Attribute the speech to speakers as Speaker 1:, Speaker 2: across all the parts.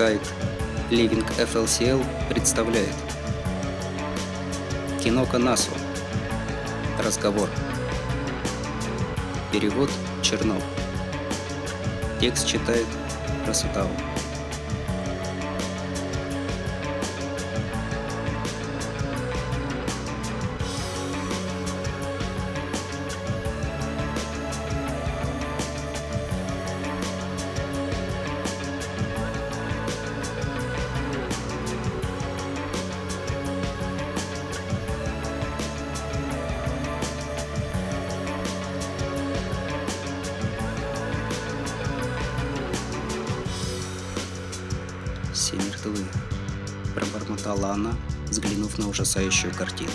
Speaker 1: Сайт Living FLCL представляет. Кинока Насу Разговор. Перевод Чернов. Текст читает Расутау ужасающую картину.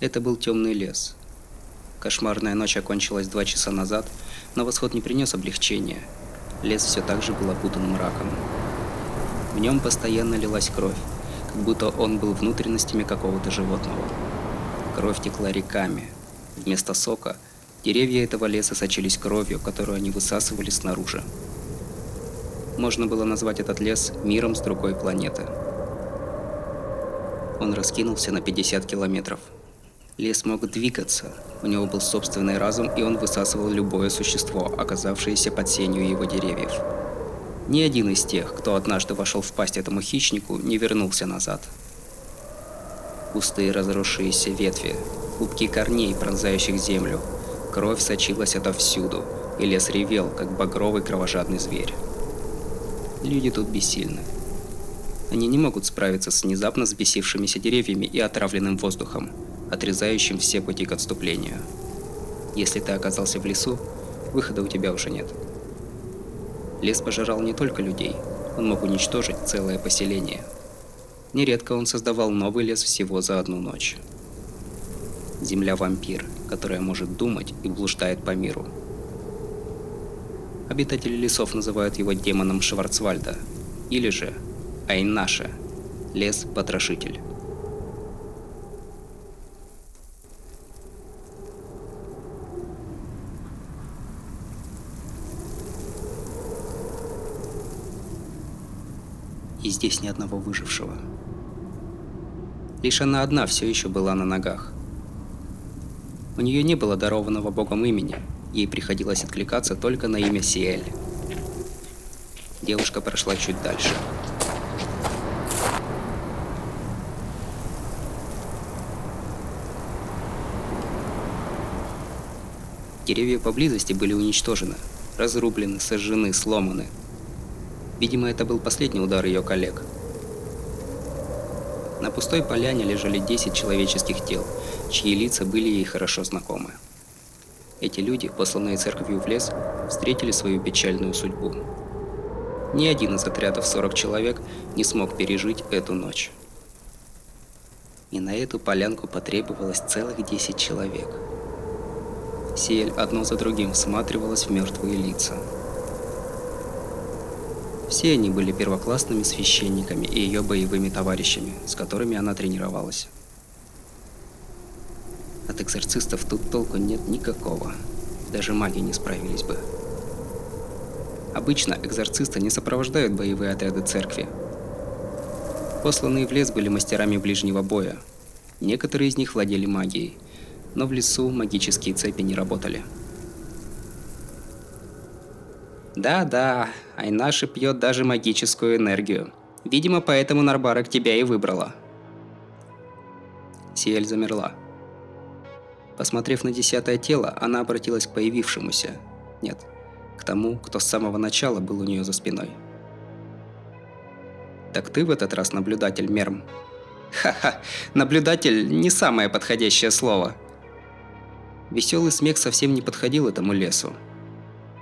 Speaker 1: Это был темный лес. Кошмарная ночь окончилась два часа назад, но восход не принес облегчения. Лес все так же был опутан мраком. В нем постоянно лилась кровь, как будто он был внутренностями какого-то животного. Кровь текла реками. Вместо сока деревья этого леса сочились кровью, которую они высасывали снаружи. Можно было назвать этот лес миром с другой планеты. Он раскинулся на 50 километров. Лес мог двигаться, у него был собственный разум, и он высасывал любое существо, оказавшееся под сенью его деревьев. Ни один из тех, кто однажды вошел в пасть этому хищнику, не вернулся назад. Пустые разросшиеся ветви, клубки корней, пронзающих землю, кровь сочилась отовсюду, и лес ревел, как багровый кровожадный зверь. Люди тут бессильны. Они не могут справиться с внезапно взбесившимися деревьями и отравленным воздухом, отрезающим все пути к отступлению. Если ты оказался в лесу, выхода у тебя уже нет. Лес пожирал не только людей, он мог уничтожить целое поселение. Нередко он создавал новый лес всего за одну ночь. Земля-вампир, которая может думать и блуждает по миру. Обитатели лесов называют его демоном Шварцвальда, или же Айнаша, лес-потрошитель. Здесь ни одного выжившего. Лишь она одна все еще была на ногах. У нее не было дарованного богом имени, ей приходилось откликаться только на имя Сиэль. Девушка прошла чуть дальше. Деревья поблизости были уничтожены, разрублены, сожжены, сломаны – Видимо, это был последний удар ее коллег. На пустой поляне лежали 10 человеческих тел, чьи лица были ей хорошо знакомы. Эти люди, посланные церковью в лес, встретили свою печальную судьбу. Ни один из отрядов 40 человек не смог пережить эту ночь. И на эту полянку потребовалось целых 10 человек. Сиэль одно за другим всматривалась в мертвые лица. Все они были первоклассными священниками и ее боевыми товарищами, с которыми она тренировалась. От экзорцистов тут толку нет никакого. Даже маги не справились бы. Обычно экзорцисты не сопровождают боевые отряды церкви. Посланные в лес были мастерами ближнего боя. Некоторые из них владели магией, но в лесу магические цепи не работали. Да-да, Айнаша пьет даже магическую энергию. Видимо, поэтому Нарбарок тебя и выбрала. Сиэль замерла. Посмотрев на десятое тело, она обратилась к появившемуся. Нет, к тому, кто с самого начала был у нее за спиной. «Так ты в этот раз наблюдатель, Мерм?» «Ха-ха, наблюдатель – не самое подходящее слово». Веселый смех совсем не подходил этому лесу.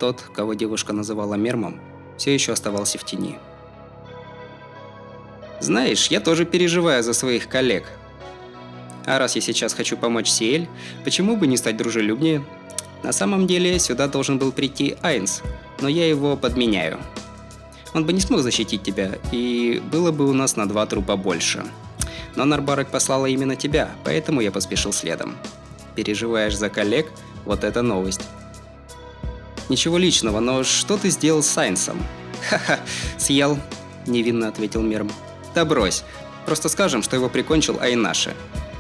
Speaker 1: Тот, кого девушка называла Мермом, все еще оставался в тени. «Знаешь, я тоже переживаю за своих коллег. А раз я сейчас хочу помочь Сиэль, почему бы не стать дружелюбнее? На самом деле, сюда должен был прийти Айнс, но я его подменяю. Он бы не смог защитить тебя, и было бы у нас на два трупа больше. Но Нарбарек послала именно тебя, поэтому я поспешил следом. Переживаешь за коллег? Вот это новость. Ничего личного, но что ты сделал с Сайнсом? Ха-ха, съел, невинно ответил Мирм. Да брось, просто скажем, что его прикончил Айнаши.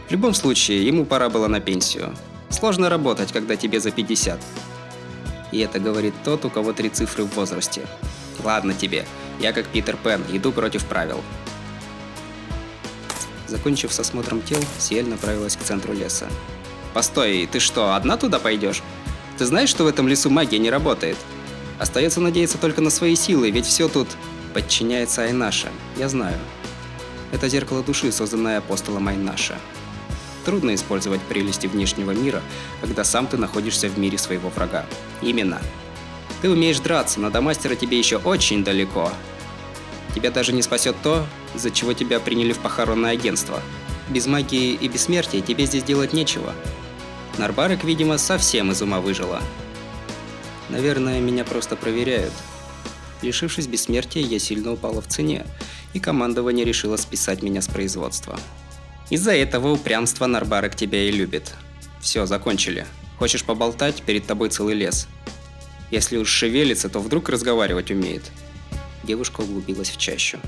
Speaker 1: В любом случае, ему пора было на пенсию. Сложно работать, когда тебе за 50. И это говорит тот, у кого три цифры в возрасте. Ладно тебе, я как Питер Пен, иду против правил. Закончив с осмотром тел, Сиэль направилась к центру леса. «Постой, ты что, одна туда пойдешь? Ты знаешь, что в этом лесу магия не работает? Остается надеяться только на свои силы, ведь все тут подчиняется Айнаша, я знаю. Это зеркало души, созданное апостолом Айнаша. Трудно использовать прелести внешнего мира, когда сам ты находишься в мире своего врага. Именно. Ты умеешь драться, но до мастера тебе еще очень далеко. Тебя даже не спасет то, из-за чего тебя приняли в похоронное агентство. Без магии и бессмертия тебе здесь делать нечего. Нарбарек, видимо, совсем из ума выжила. Наверное, меня просто проверяют. Лишившись бессмертия, я сильно упала в цене, и командование решило списать меня с производства. Из-за этого упрямства Нарбарек тебя и любит. Все, закончили. Хочешь поболтать, перед тобой целый лес. Если уж шевелится, то вдруг разговаривать умеет. Девушка углубилась в чащу.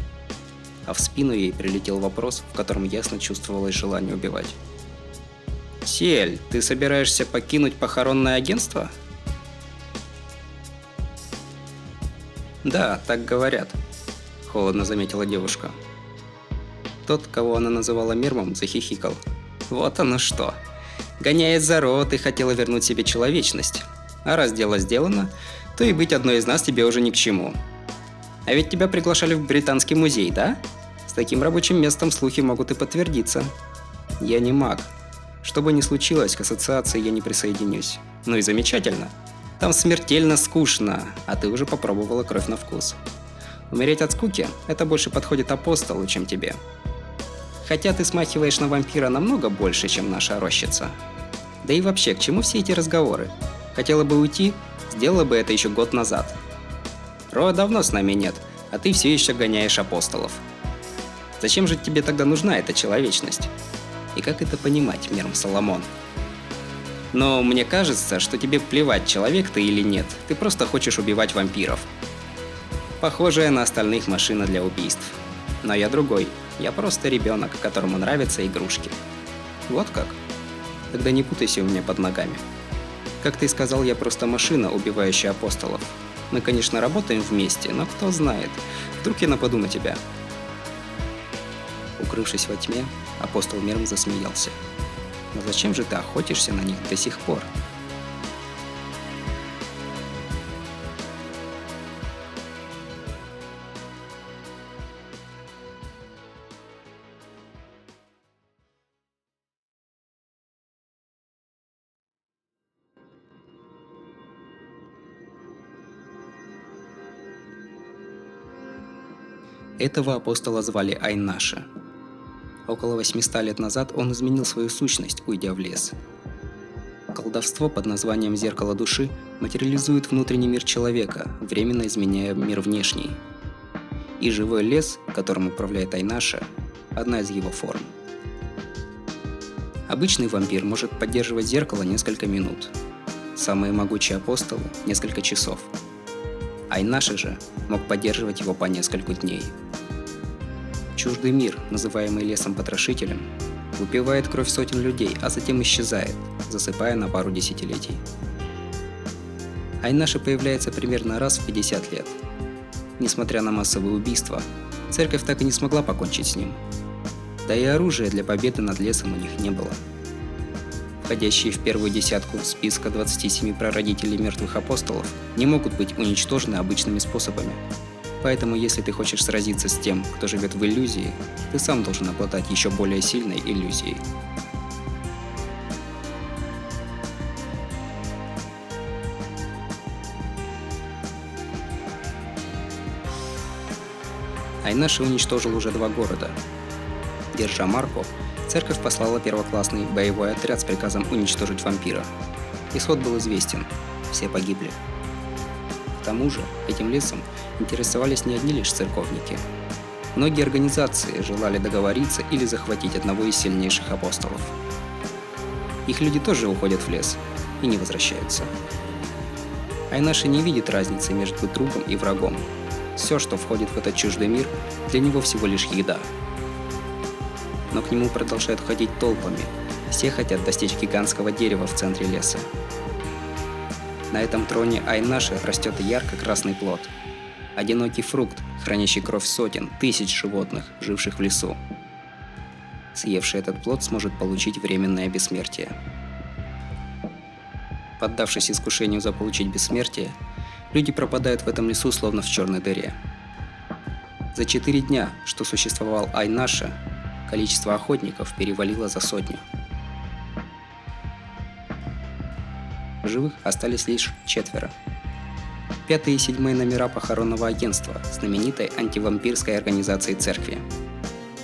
Speaker 1: А в спину ей прилетел вопрос, в котором ясно чувствовалось желание убивать. «Сиэль, ты собираешься покинуть похоронное агентство?» «Да, так говорят», – холодно заметила девушка. Тот, кого она называла Мирмом, захихикал. «Вот оно что! Гоняет за рот и хотела вернуть себе человечность. А раз дело сделано, то и быть одной из нас тебе уже ни к чему. А ведь тебя приглашали в Британский музей, да? С таким рабочим местом слухи могут и подтвердиться. Я не маг. Что бы ни случилось, к ассоциации я не присоединюсь. Ну и замечательно. Там смертельно скучно, а ты уже попробовала кровь на вкус. Умереть от скуки – это больше подходит апостолу, чем тебе. Хотя ты смахиваешь на вампира намного больше, чем наша рощица. Да и вообще, к чему все эти разговоры? Хотела бы уйти, сделала бы это еще год назад. Роа давно с нами нет, а ты все еще гоняешь апостолов. Зачем же тебе тогда нужна эта человечность? И как это понимать, Мерм Соломон? Но мне кажется, что тебе плевать, человек ты или нет. Ты просто хочешь убивать вампиров. Похожая на остальных машина для убийств. Но я другой. Я просто ребенок, которому нравятся игрушки. Вот как? Тогда не путайся у меня под ногами. Как ты сказал, я просто машина, убивающая апостолов. Мы, конечно, работаем вместе, но кто знает, вдруг я нападу на тебя. Укрывшись во тьме, апостол Мирм засмеялся. Но зачем же ты охотишься на них до сих пор? Этого апостола звали Айнаша. Около 800 лет назад он изменил свою сущность, уйдя в лес. Колдовство под названием «Зеркало души» материализует внутренний мир человека, временно изменяя мир внешний. И живой лес, которым управляет Айнаша, одна из его форм. Обычный вампир может поддерживать зеркало несколько минут. Самые могучие апостолы – несколько часов. Айнаша же мог поддерживать его по несколько дней – Чуждый мир, называемый лесом-потрошителем, выпивает кровь сотен людей, а затем исчезает, засыпая на пару десятилетий. Айнаша появляется примерно раз в 50 лет. Несмотря на массовые убийства, церковь так и не смогла покончить с ним. Да и оружия для победы над лесом у них не было. Входящие в первую десятку списка 27 прародителей мертвых апостолов не могут быть уничтожены обычными способами – Поэтому, если ты хочешь сразиться с тем, кто живет в иллюзии, ты сам должен обладать еще более сильной иллюзией. Айнаши уничтожил уже два города. Держа марку, церковь послала первоклассный боевой отряд с приказом уничтожить вампира. Исход был известен. Все погибли. К тому же, этим лесом интересовались не одни лишь церковники. Многие организации желали договориться или захватить одного из сильнейших апостолов. Их люди тоже уходят в лес и не возвращаются. Айнаши не видит разницы между другом и врагом. Все, что входит в этот чуждый мир, для него всего лишь еда. Но к нему продолжают ходить толпами. Все хотят достичь гигантского дерева в центре леса. На этом троне Айнаши растет ярко-красный плод. Одинокий фрукт, хранящий кровь сотен, тысяч животных, живших в лесу. Съевший этот плод сможет получить временное бессмертие. Поддавшись искушению заполучить бессмертие, люди пропадают в этом лесу словно в черной дыре. За четыре дня, что существовал Айнаша, количество охотников перевалило за сотню. Живых остались лишь четверо. Пятые и седьмые номера похоронного агентства, знаменитой антивампирской организации церкви.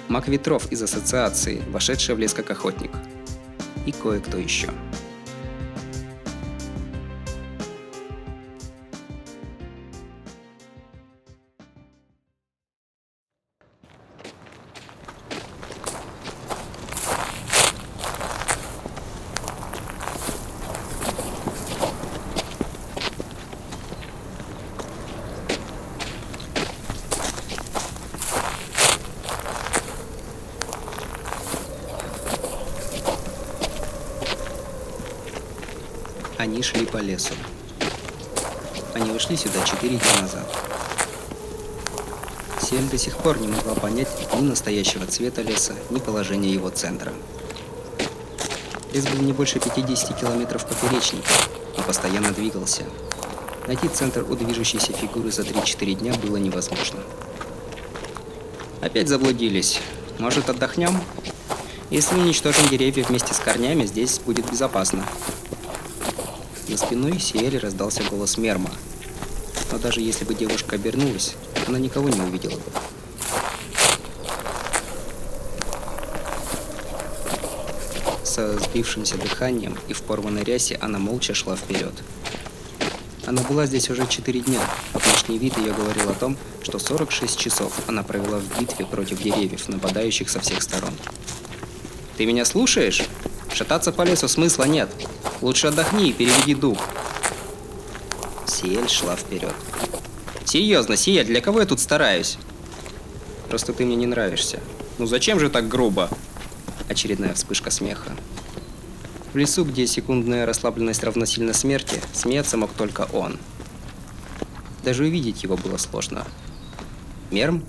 Speaker 1: Мак Ветров из ассоциации, вошедшая в лес как охотник. И кое-кто еще. Назад. Сель до сих пор не могла понять ни настоящего цвета леса, ни положения его центра. Лес был не больше 50 километров поперечника, но постоянно двигался. Найти центр у движущейся фигуры за 3-4 дня было невозможно. Опять заблудились. Может, отдохнем? Если уничтожим деревья вместе с корнями, здесь будет безопасно. За спиной Сиэли раздался голос Мерма. Но даже если бы девушка обернулась, она никого не увидела бы. Со сбившимся дыханием и в порванной рясе она молча шла вперед. Она была здесь уже 4 дня, внешний вид ее говорил о том, что 46 часов она провела в битве против деревьев, нападающих со всех сторон. «Ты меня слушаешь? Шататься по лесу смысла нет. Лучше отдохни и переведи дух. Сиэль шла вперед. Серьезно, Сия, для кого я тут стараюсь? Просто ты мне не нравишься. Ну зачем же так грубо? Очередная вспышка смеха. В лесу, где секундная расслабленность равносильна смерти, смеяться мог только он. Даже увидеть его было сложно. Мерм?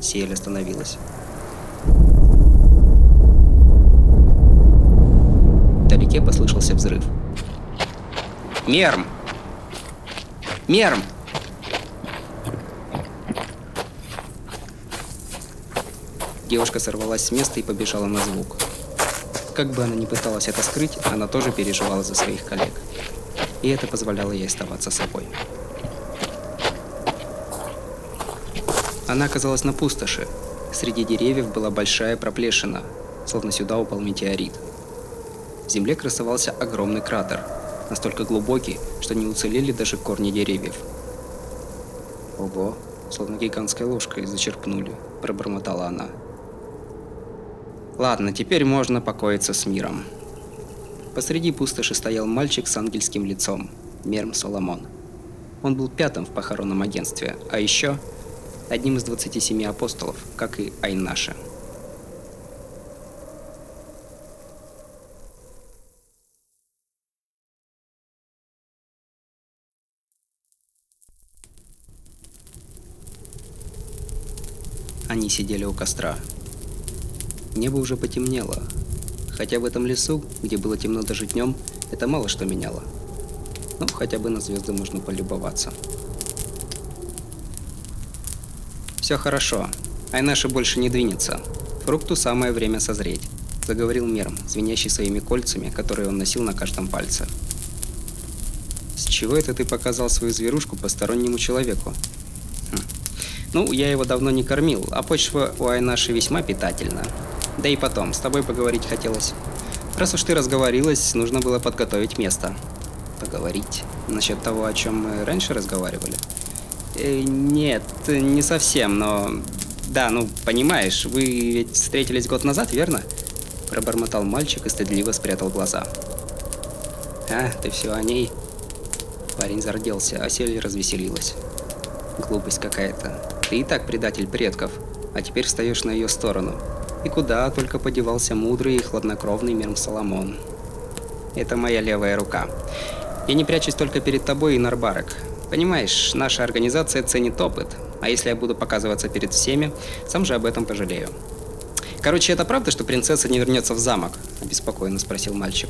Speaker 1: Сиэль остановилась. Вдалеке послышался взрыв. Мерм! Мерм! Девушка сорвалась с места и побежала на звук. Как бы она ни пыталась это скрыть, она тоже переживала за своих коллег. И это позволяло ей оставаться собой. Она оказалась на пустоши. Среди деревьев была большая проплешина, словно сюда упал метеорит. В земле красовался огромный кратер, настолько глубокий, что не уцелели даже корни деревьев. Ого, словно гигантской ложкой зачерпнули, пробормотала она. Ладно, теперь можно покоиться с миром. Посреди пустоши стоял мальчик с ангельским лицом, Мерм Соломон. Он был пятым в похоронном агентстве, а еще одним из 27 апостолов, как и Айнаша. Они сидели у костра. Небо уже потемнело, хотя в этом лесу, где было темно даже днем, это мало что меняло. Ну, хотя бы на звезды можно полюбоваться. Все хорошо. Айнаша больше не двинется. Фрукту самое время созреть, заговорил Мерм, звенящий своими кольцами, которые он носил на каждом пальце. С чего это ты показал свою зверушку постороннему человеку? Ну, я его давно не кормил, а почва у Айнаши весьма питательна. Да и потом, с тобой поговорить хотелось. Раз уж ты разговорилась, нужно было подготовить место. Поговорить? Насчет того, о чем мы раньше разговаривали? Э, нет, не совсем, но... Да, ну, понимаешь, вы ведь встретились год назад, верно? Пробормотал мальчик и стыдливо спрятал глаза. А, ты все о ней? Парень зарделся, а Сель развеселилась. Глупость какая-то. Ты и так предатель предков, а теперь встаешь на ее сторону. И куда только подевался мудрый и хладнокровный Мирм Соломон. Это моя левая рука. Я не прячусь только перед тобой и Нарбарек. Понимаешь, наша организация ценит опыт, а если я буду показываться перед всеми, сам же об этом пожалею. Короче, это правда, что принцесса не вернется в замок? Обеспокоенно спросил мальчик.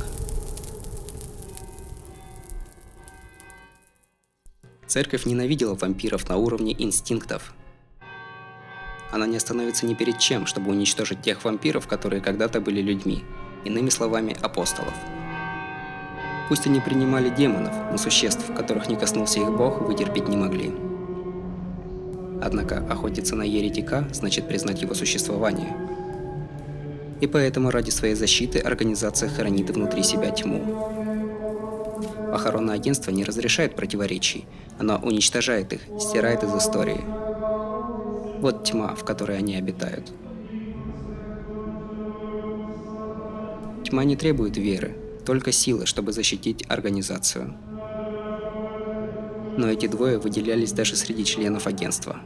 Speaker 1: Церковь ненавидела вампиров на уровне инстинктов. Она не остановится ни перед чем, чтобы уничтожить тех вампиров, которые когда-то были людьми, иными словами, апостолов. Пусть они принимали демонов, но существ, которых не коснулся их бог, вытерпеть не могли. Однако охотиться на еретика значит признать его существование. И поэтому ради своей защиты организация хранит внутри себя тьму. Похоронное агентство не разрешает противоречий, оно уничтожает их, стирает из истории. Вот тьма, в которой они обитают. Тьма не требует веры, только силы, чтобы защитить организацию. Но эти двое выделялись даже среди членов агентства.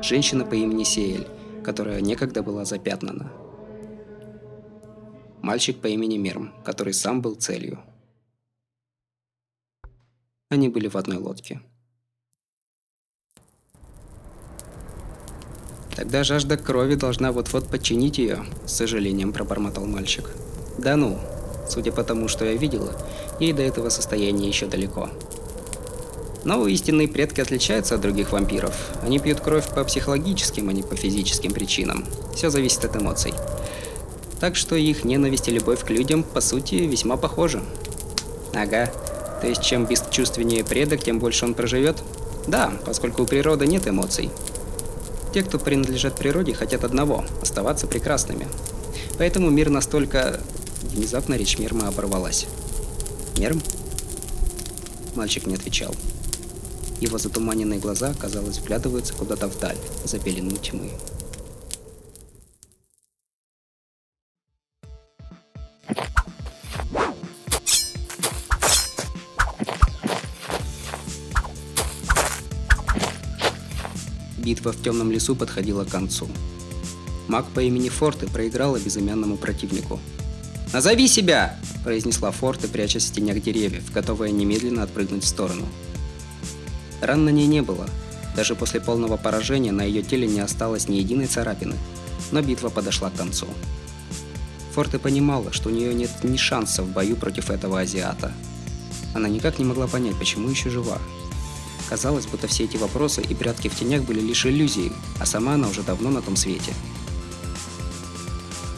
Speaker 1: Женщина по имени Сиэль, которая некогда была запятнана. Мальчик по имени Мерм, который сам был целью. Они были в одной лодке. Тогда жажда крови должна вот-вот подчинить ее, с сожалением пробормотал мальчик. Да ну, судя по тому, что я видела, ей до этого состояния еще далеко. Но истинные предки отличаются от других вампиров. Они пьют кровь по психологическим, а не по физическим причинам. Все зависит от эмоций. Так что их ненависть и любовь к людям, по сути, весьма похожи. Ага, то есть чем бесчувственнее предок, тем больше он проживет? Да, поскольку у природы нет эмоций. Те, кто принадлежат природе, хотят одного – оставаться прекрасными. Поэтому мир настолько... Внезапно речь Мирма оборвалась. «Мирм?» Мальчик не отвечал. Его затуманенные глаза, казалось, вглядываются куда-то вдаль, за пелену тьмы. Битва в темном лесу подходила к концу. Маг по имени Форте проиграла безымянному противнику. «Назови себя!» – произнесла Форте, прячась в тенях деревьев, готовая немедленно отпрыгнуть в сторону. Ран на ней не было. Даже после полного поражения на ее теле не осталось ни единой царапины. Но битва подошла к концу. Форте понимала, что у нее нет ни шанса в бою против этого азиата. Она никак не могла понять, почему еще жива, Казалось, будто все эти вопросы и прятки в тенях были лишь иллюзией, а сама она уже давно на том свете.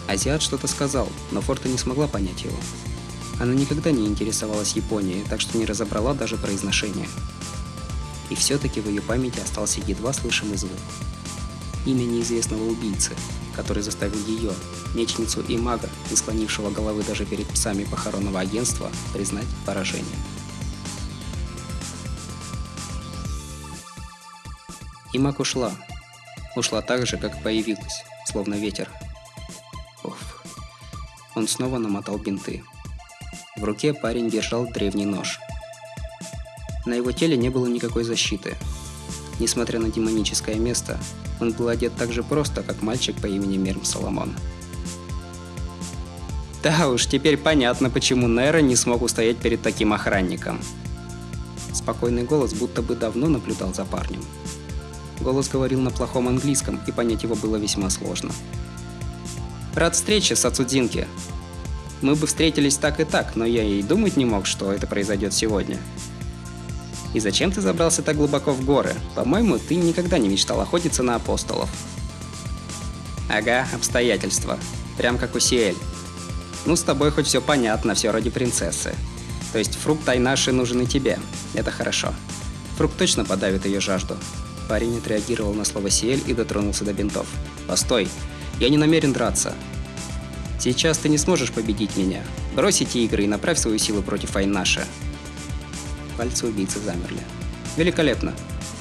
Speaker 1: Азиат что-то сказал, но Форта не смогла понять его. Она никогда не интересовалась Японией, так что не разобрала даже произношение. И все-таки в ее памяти остался едва слышимый звук. Имя неизвестного убийцы, который заставил ее, мечницу и мага, не склонившего головы даже перед псами похоронного агентства, признать поражение. И Мак ушла. Ушла так же, как появилась, словно ветер. Оф. Он снова намотал бинты. В руке парень держал древний нож. На его теле не было никакой защиты. Несмотря на демоническое место, он был одет так же просто, как мальчик по имени Мерм Соломон. Да уж, теперь понятно, почему Нера не смог устоять перед таким охранником. Спокойный голос будто бы давно наблюдал за парнем. Голос говорил на плохом английском, и понять его было весьма сложно. «Рад встрече, Сацудзинки. Мы бы встретились так и так, но я и думать не мог, что это произойдет сегодня. И зачем ты забрался так глубоко в горы? По-моему, ты никогда не мечтал охотиться на апостолов». «Ага, обстоятельства. Прям как у Сиэль. Ну, с тобой хоть все понятно, все ради принцессы. То есть фрукт Айнаши нужен и тебе. Это хорошо. Фрукт точно подавит ее жажду. Парень отреагировал на слово Сиэль и дотронулся до бинтов. «Постой! Я не намерен драться!» Сейчас ты не сможешь победить меня. Брось эти игры и направь свою силу против Айнаша. Пальцы убийцы замерли. Великолепно.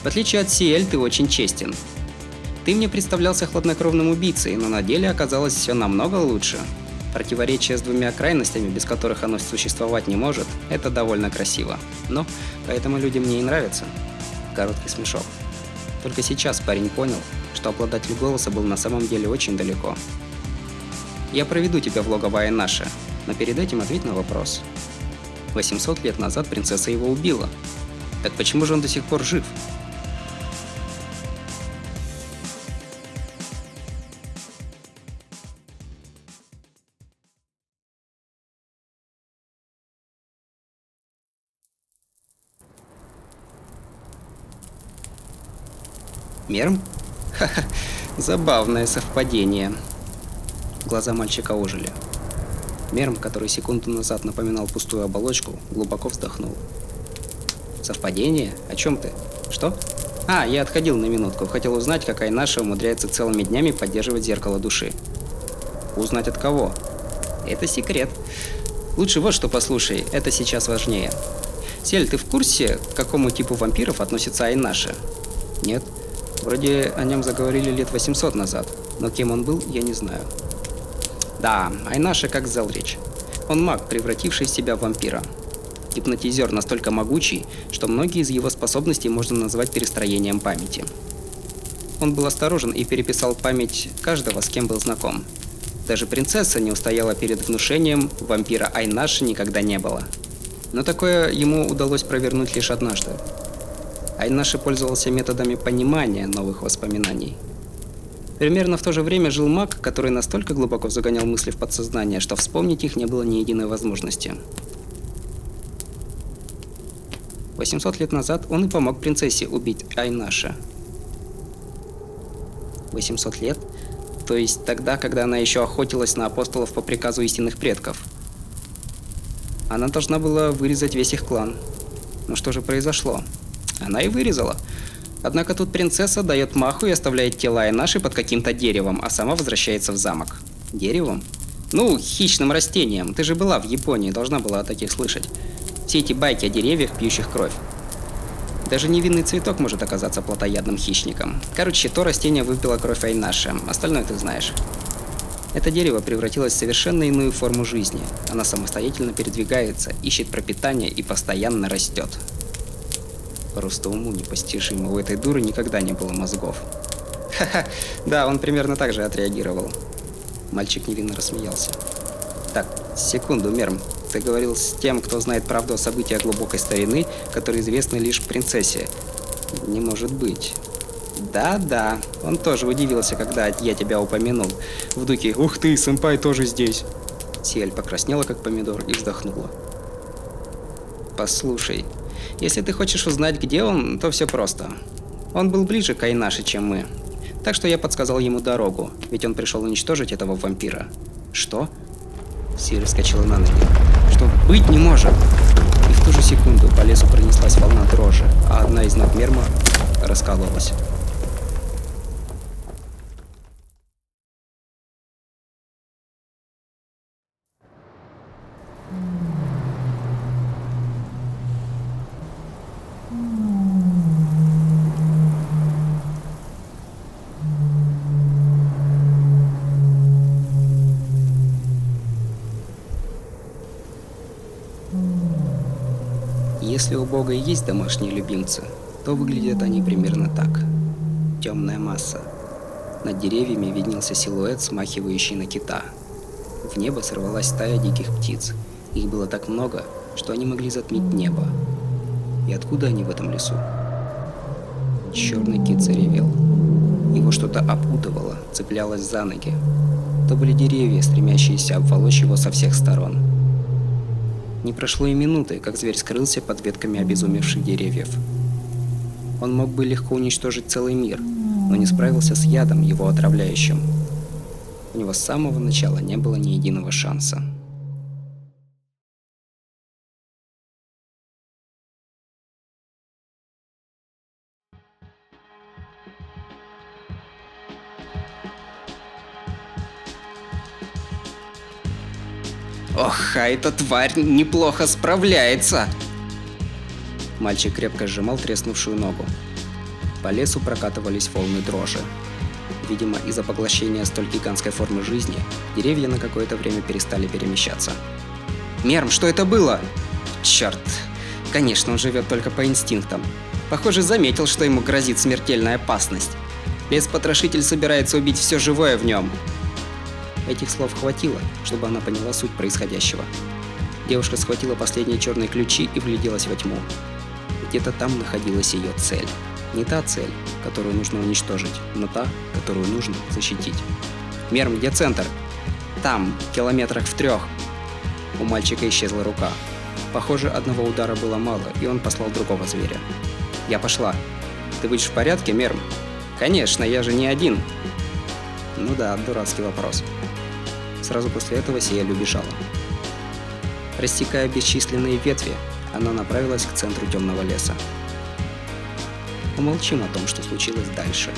Speaker 1: В отличие от Сиэль, ты очень честен. Ты мне представлялся хладнокровным убийцей, но на деле оказалось все намного лучше. Противоречие с двумя крайностями, без которых оно существовать не может, это довольно красиво. Но поэтому люди мне и нравятся. Короткий смешок. Только сейчас парень понял, что обладатель голоса был на самом деле очень далеко. Я проведу тебя в логово Айнаша, но перед этим ответь на вопрос. 800 лет назад принцесса его убила. Так почему же он до сих пор жив? Мерм? Ха-ха, забавное совпадение. Глаза мальчика ожили. Мерм, который секунду назад напоминал пустую оболочку, глубоко вздохнул. Совпадение? О чем ты? Что? А, я отходил на минутку. Хотел узнать, какая наша умудряется целыми днями поддерживать зеркало души. Узнать от кого? Это секрет. Лучше вот что послушай, это сейчас важнее. Сель, ты в курсе, к какому типу вампиров относится Айнаша? Нет. Вроде о нем заговорили лет 800 назад, но кем он был, я не знаю. Да, Айнаша как Зелрич. Он маг, превративший себя в вампира. Гипнотизер настолько могучий, что многие из его способностей можно назвать перестроением памяти. Он был осторожен и переписал память каждого, с кем был знаком. Даже принцесса не устояла перед внушением, вампира Айнаши никогда не было. Но такое ему удалось провернуть лишь однажды. Айнаши пользовался методами понимания новых воспоминаний. Примерно в то же время жил маг, который настолько глубоко загонял мысли в подсознание, что вспомнить их не было ни единой возможности. 800 лет назад он и помог принцессе убить Айнаша. 800 лет? То есть тогда, когда она еще охотилась на апостолов по приказу истинных предков. Она должна была вырезать весь их клан. Но что же произошло? Она и вырезала. Однако тут принцесса дает маху и оставляет тело Айнаши под каким-то деревом, а сама возвращается в замок. Деревом? Ну, хищным растением. Ты же была в Японии, должна была о таких слышать. Все эти байки о деревьях, пьющих кровь. Даже невинный цветок может оказаться плотоядным хищником. Короче, то растение выпило кровь Айнаши, остальное ты знаешь. Это дерево превратилось в совершенно иную форму жизни. Она самостоятельно передвигается, ищет пропитание и постоянно растет. Просто уму непостижимо, у этой дуры никогда не было мозгов. Ха-ха, да, он примерно так же отреагировал. Мальчик невинно рассмеялся. Так, секунду, Мерм. Ты говорил с тем, кто знает правду о событиях глубокой старины, которые известны лишь принцессе. Не может быть. Да-да, он тоже удивился, когда я тебя упомянул. В духе «Ух ты, сэмпай тоже здесь!» Сиэль покраснела, как помидор, и вздохнула. «Послушай, если ты хочешь узнать, где он, то все просто. Он был ближе к Айнаше, чем мы. Так что я подсказал ему дорогу, ведь он пришел уничтожить этого вампира. Что? Сири вскочила на ноги. Что быть не может! И в ту же секунду по лесу пронеслась волна дрожи, а одна из ног Мерма раскололась. Если у Бога и есть домашние любимцы, то выглядят они примерно так. Темная масса. Над деревьями виднелся силуэт, смахивающий на кита. В небо сорвалась стая диких птиц. Их было так много, что они могли затмить небо. И откуда они в этом лесу? Черный кит заревел. Его что-то опутывало, цеплялось за ноги. То были деревья, стремящиеся обволочь его со всех сторон. Не прошло и минуты, как зверь скрылся под ветками обезумевших деревьев. Он мог бы легко уничтожить целый мир, но не справился с ядом, его отравляющим. У него с самого начала не было ни единого шанса. Ох, а эта тварь неплохо справляется. Мальчик крепко сжимал треснувшую ногу. По лесу прокатывались волны дрожи. Видимо, из-за поглощения столь гигантской формы жизни, деревья на какое-то время перестали перемещаться. «Мерм, что это было?» «Черт! Конечно, он живет только по инстинктам. Похоже, заметил, что ему грозит смертельная опасность. Лес-потрошитель собирается убить все живое в нем». Этих слов хватило, чтобы она поняла суть происходящего. Девушка схватила последние черные ключи и вгляделась во тьму. Где-то там находилась ее цель. Не та цель, которую нужно уничтожить, но та, которую нужно защитить. Мерм, где центр? Там, километрах в трех. У мальчика исчезла рука. Похоже, одного удара было мало, и он послал другого зверя. Я пошла. Ты будешь в порядке, Мерм? Конечно, я же не один. Ну да, дурацкий вопрос. Сразу после этого Сиэль убежала. Растекая бесчисленные ветви, она направилась к центру темного леса. Умолчим о том, что случилось дальше.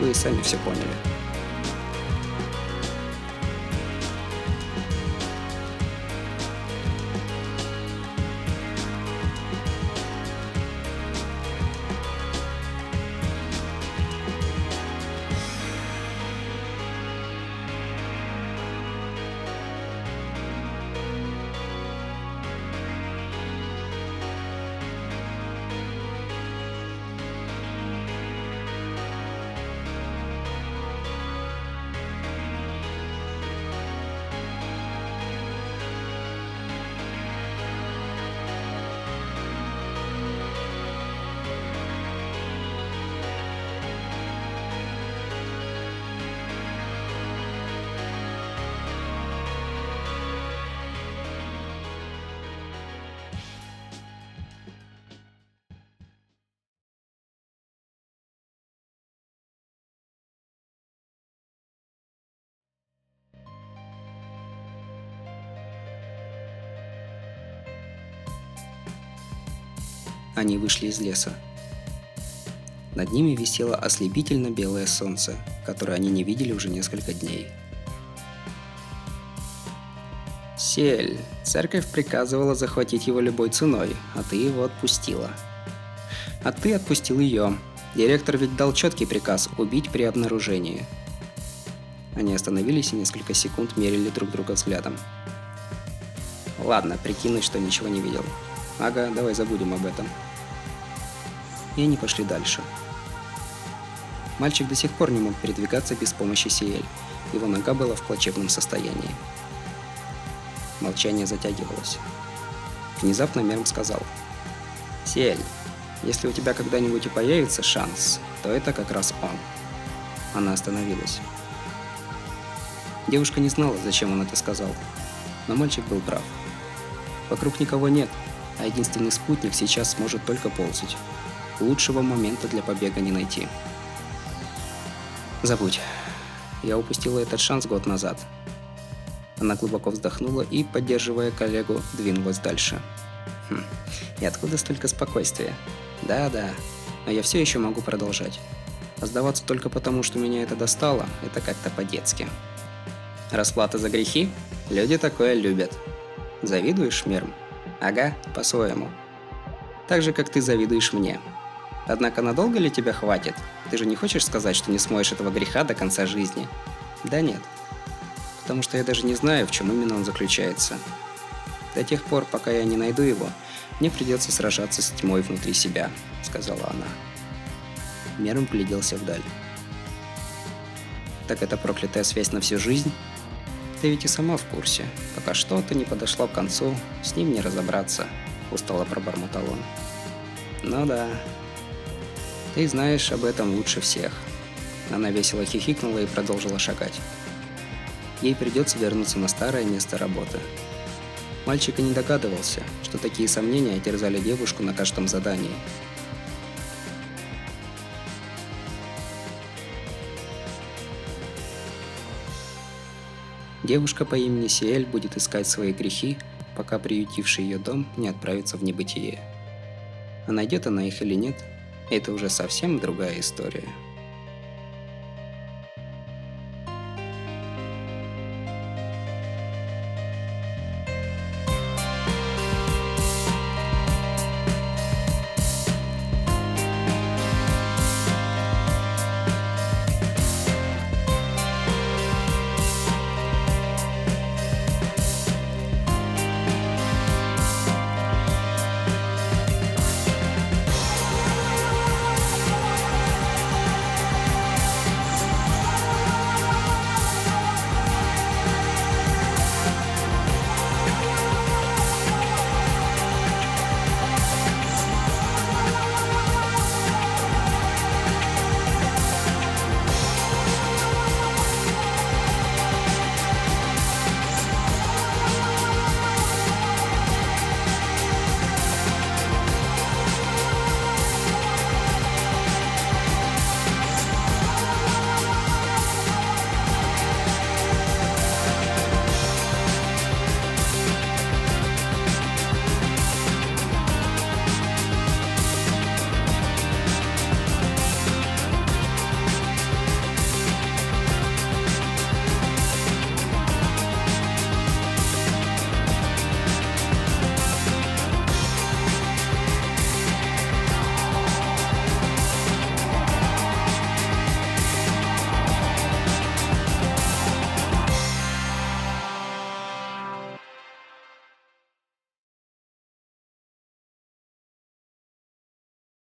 Speaker 1: Вы и сами все поняли. Они вышли из леса. Над ними висело ослепительно белое солнце, которое они не видели уже несколько дней. «Сель, церковь приказывала захватить его любой ценой, а ты его отпустила». «А ты отпустил ее. Директор ведь дал четкий приказ убить при обнаружении». Они остановились и несколько секунд мерили друг друга взглядом. «Ладно, прикинуть, что ничего не видел. Ага, давай забудем об этом» и они пошли дальше. Мальчик до сих пор не мог передвигаться без помощи Сиэль. Его нога была в плачевном состоянии. Молчание затягивалось. Внезапно Мерм сказал. «Сиэль, если у тебя когда-нибудь и появится шанс, то это как раз он». Она остановилась. Девушка не знала, зачем он это сказал, но мальчик был прав. Вокруг никого нет, а единственный спутник сейчас сможет только ползать. Лучшего момента для побега не найти. Забудь. Я упустила этот шанс год назад. Она глубоко вздохнула и, поддерживая коллегу, двинулась дальше. Хм. И откуда столько спокойствия? Да-да, но я все еще могу продолжать. А сдаваться только потому, что меня это достало, это как-то по-детски. Расплата за грехи? Люди такое любят. Завидуешь, Мерм? Ага, по-своему. Так же, как ты завидуешь мне. Однако надолго ли тебя хватит? Ты же не хочешь сказать, что не смоешь этого греха до конца жизни? Да нет. Потому что я даже не знаю, в чем именно он заключается. До тех пор, пока я не найду его, мне придется сражаться с тьмой внутри себя, сказала она. Мерм гляделся вдаль. Так это проклятая связь на всю жизнь? Ведь и сама в курсе. Пока что-то не подошло к концу, с ним не разобраться, устало пробормотал он. Ну да, ты знаешь об этом лучше всех. Она весело хихикнула и продолжила шагать. Ей придется вернуться на старое место работы. Мальчик и не догадывался, что такие сомнения терзали девушку на каждом задании. Девушка по имени Сиэль будет искать свои грехи, пока приютивший ее дом не отправится в небытие. А найдет она их или нет – это уже совсем другая история.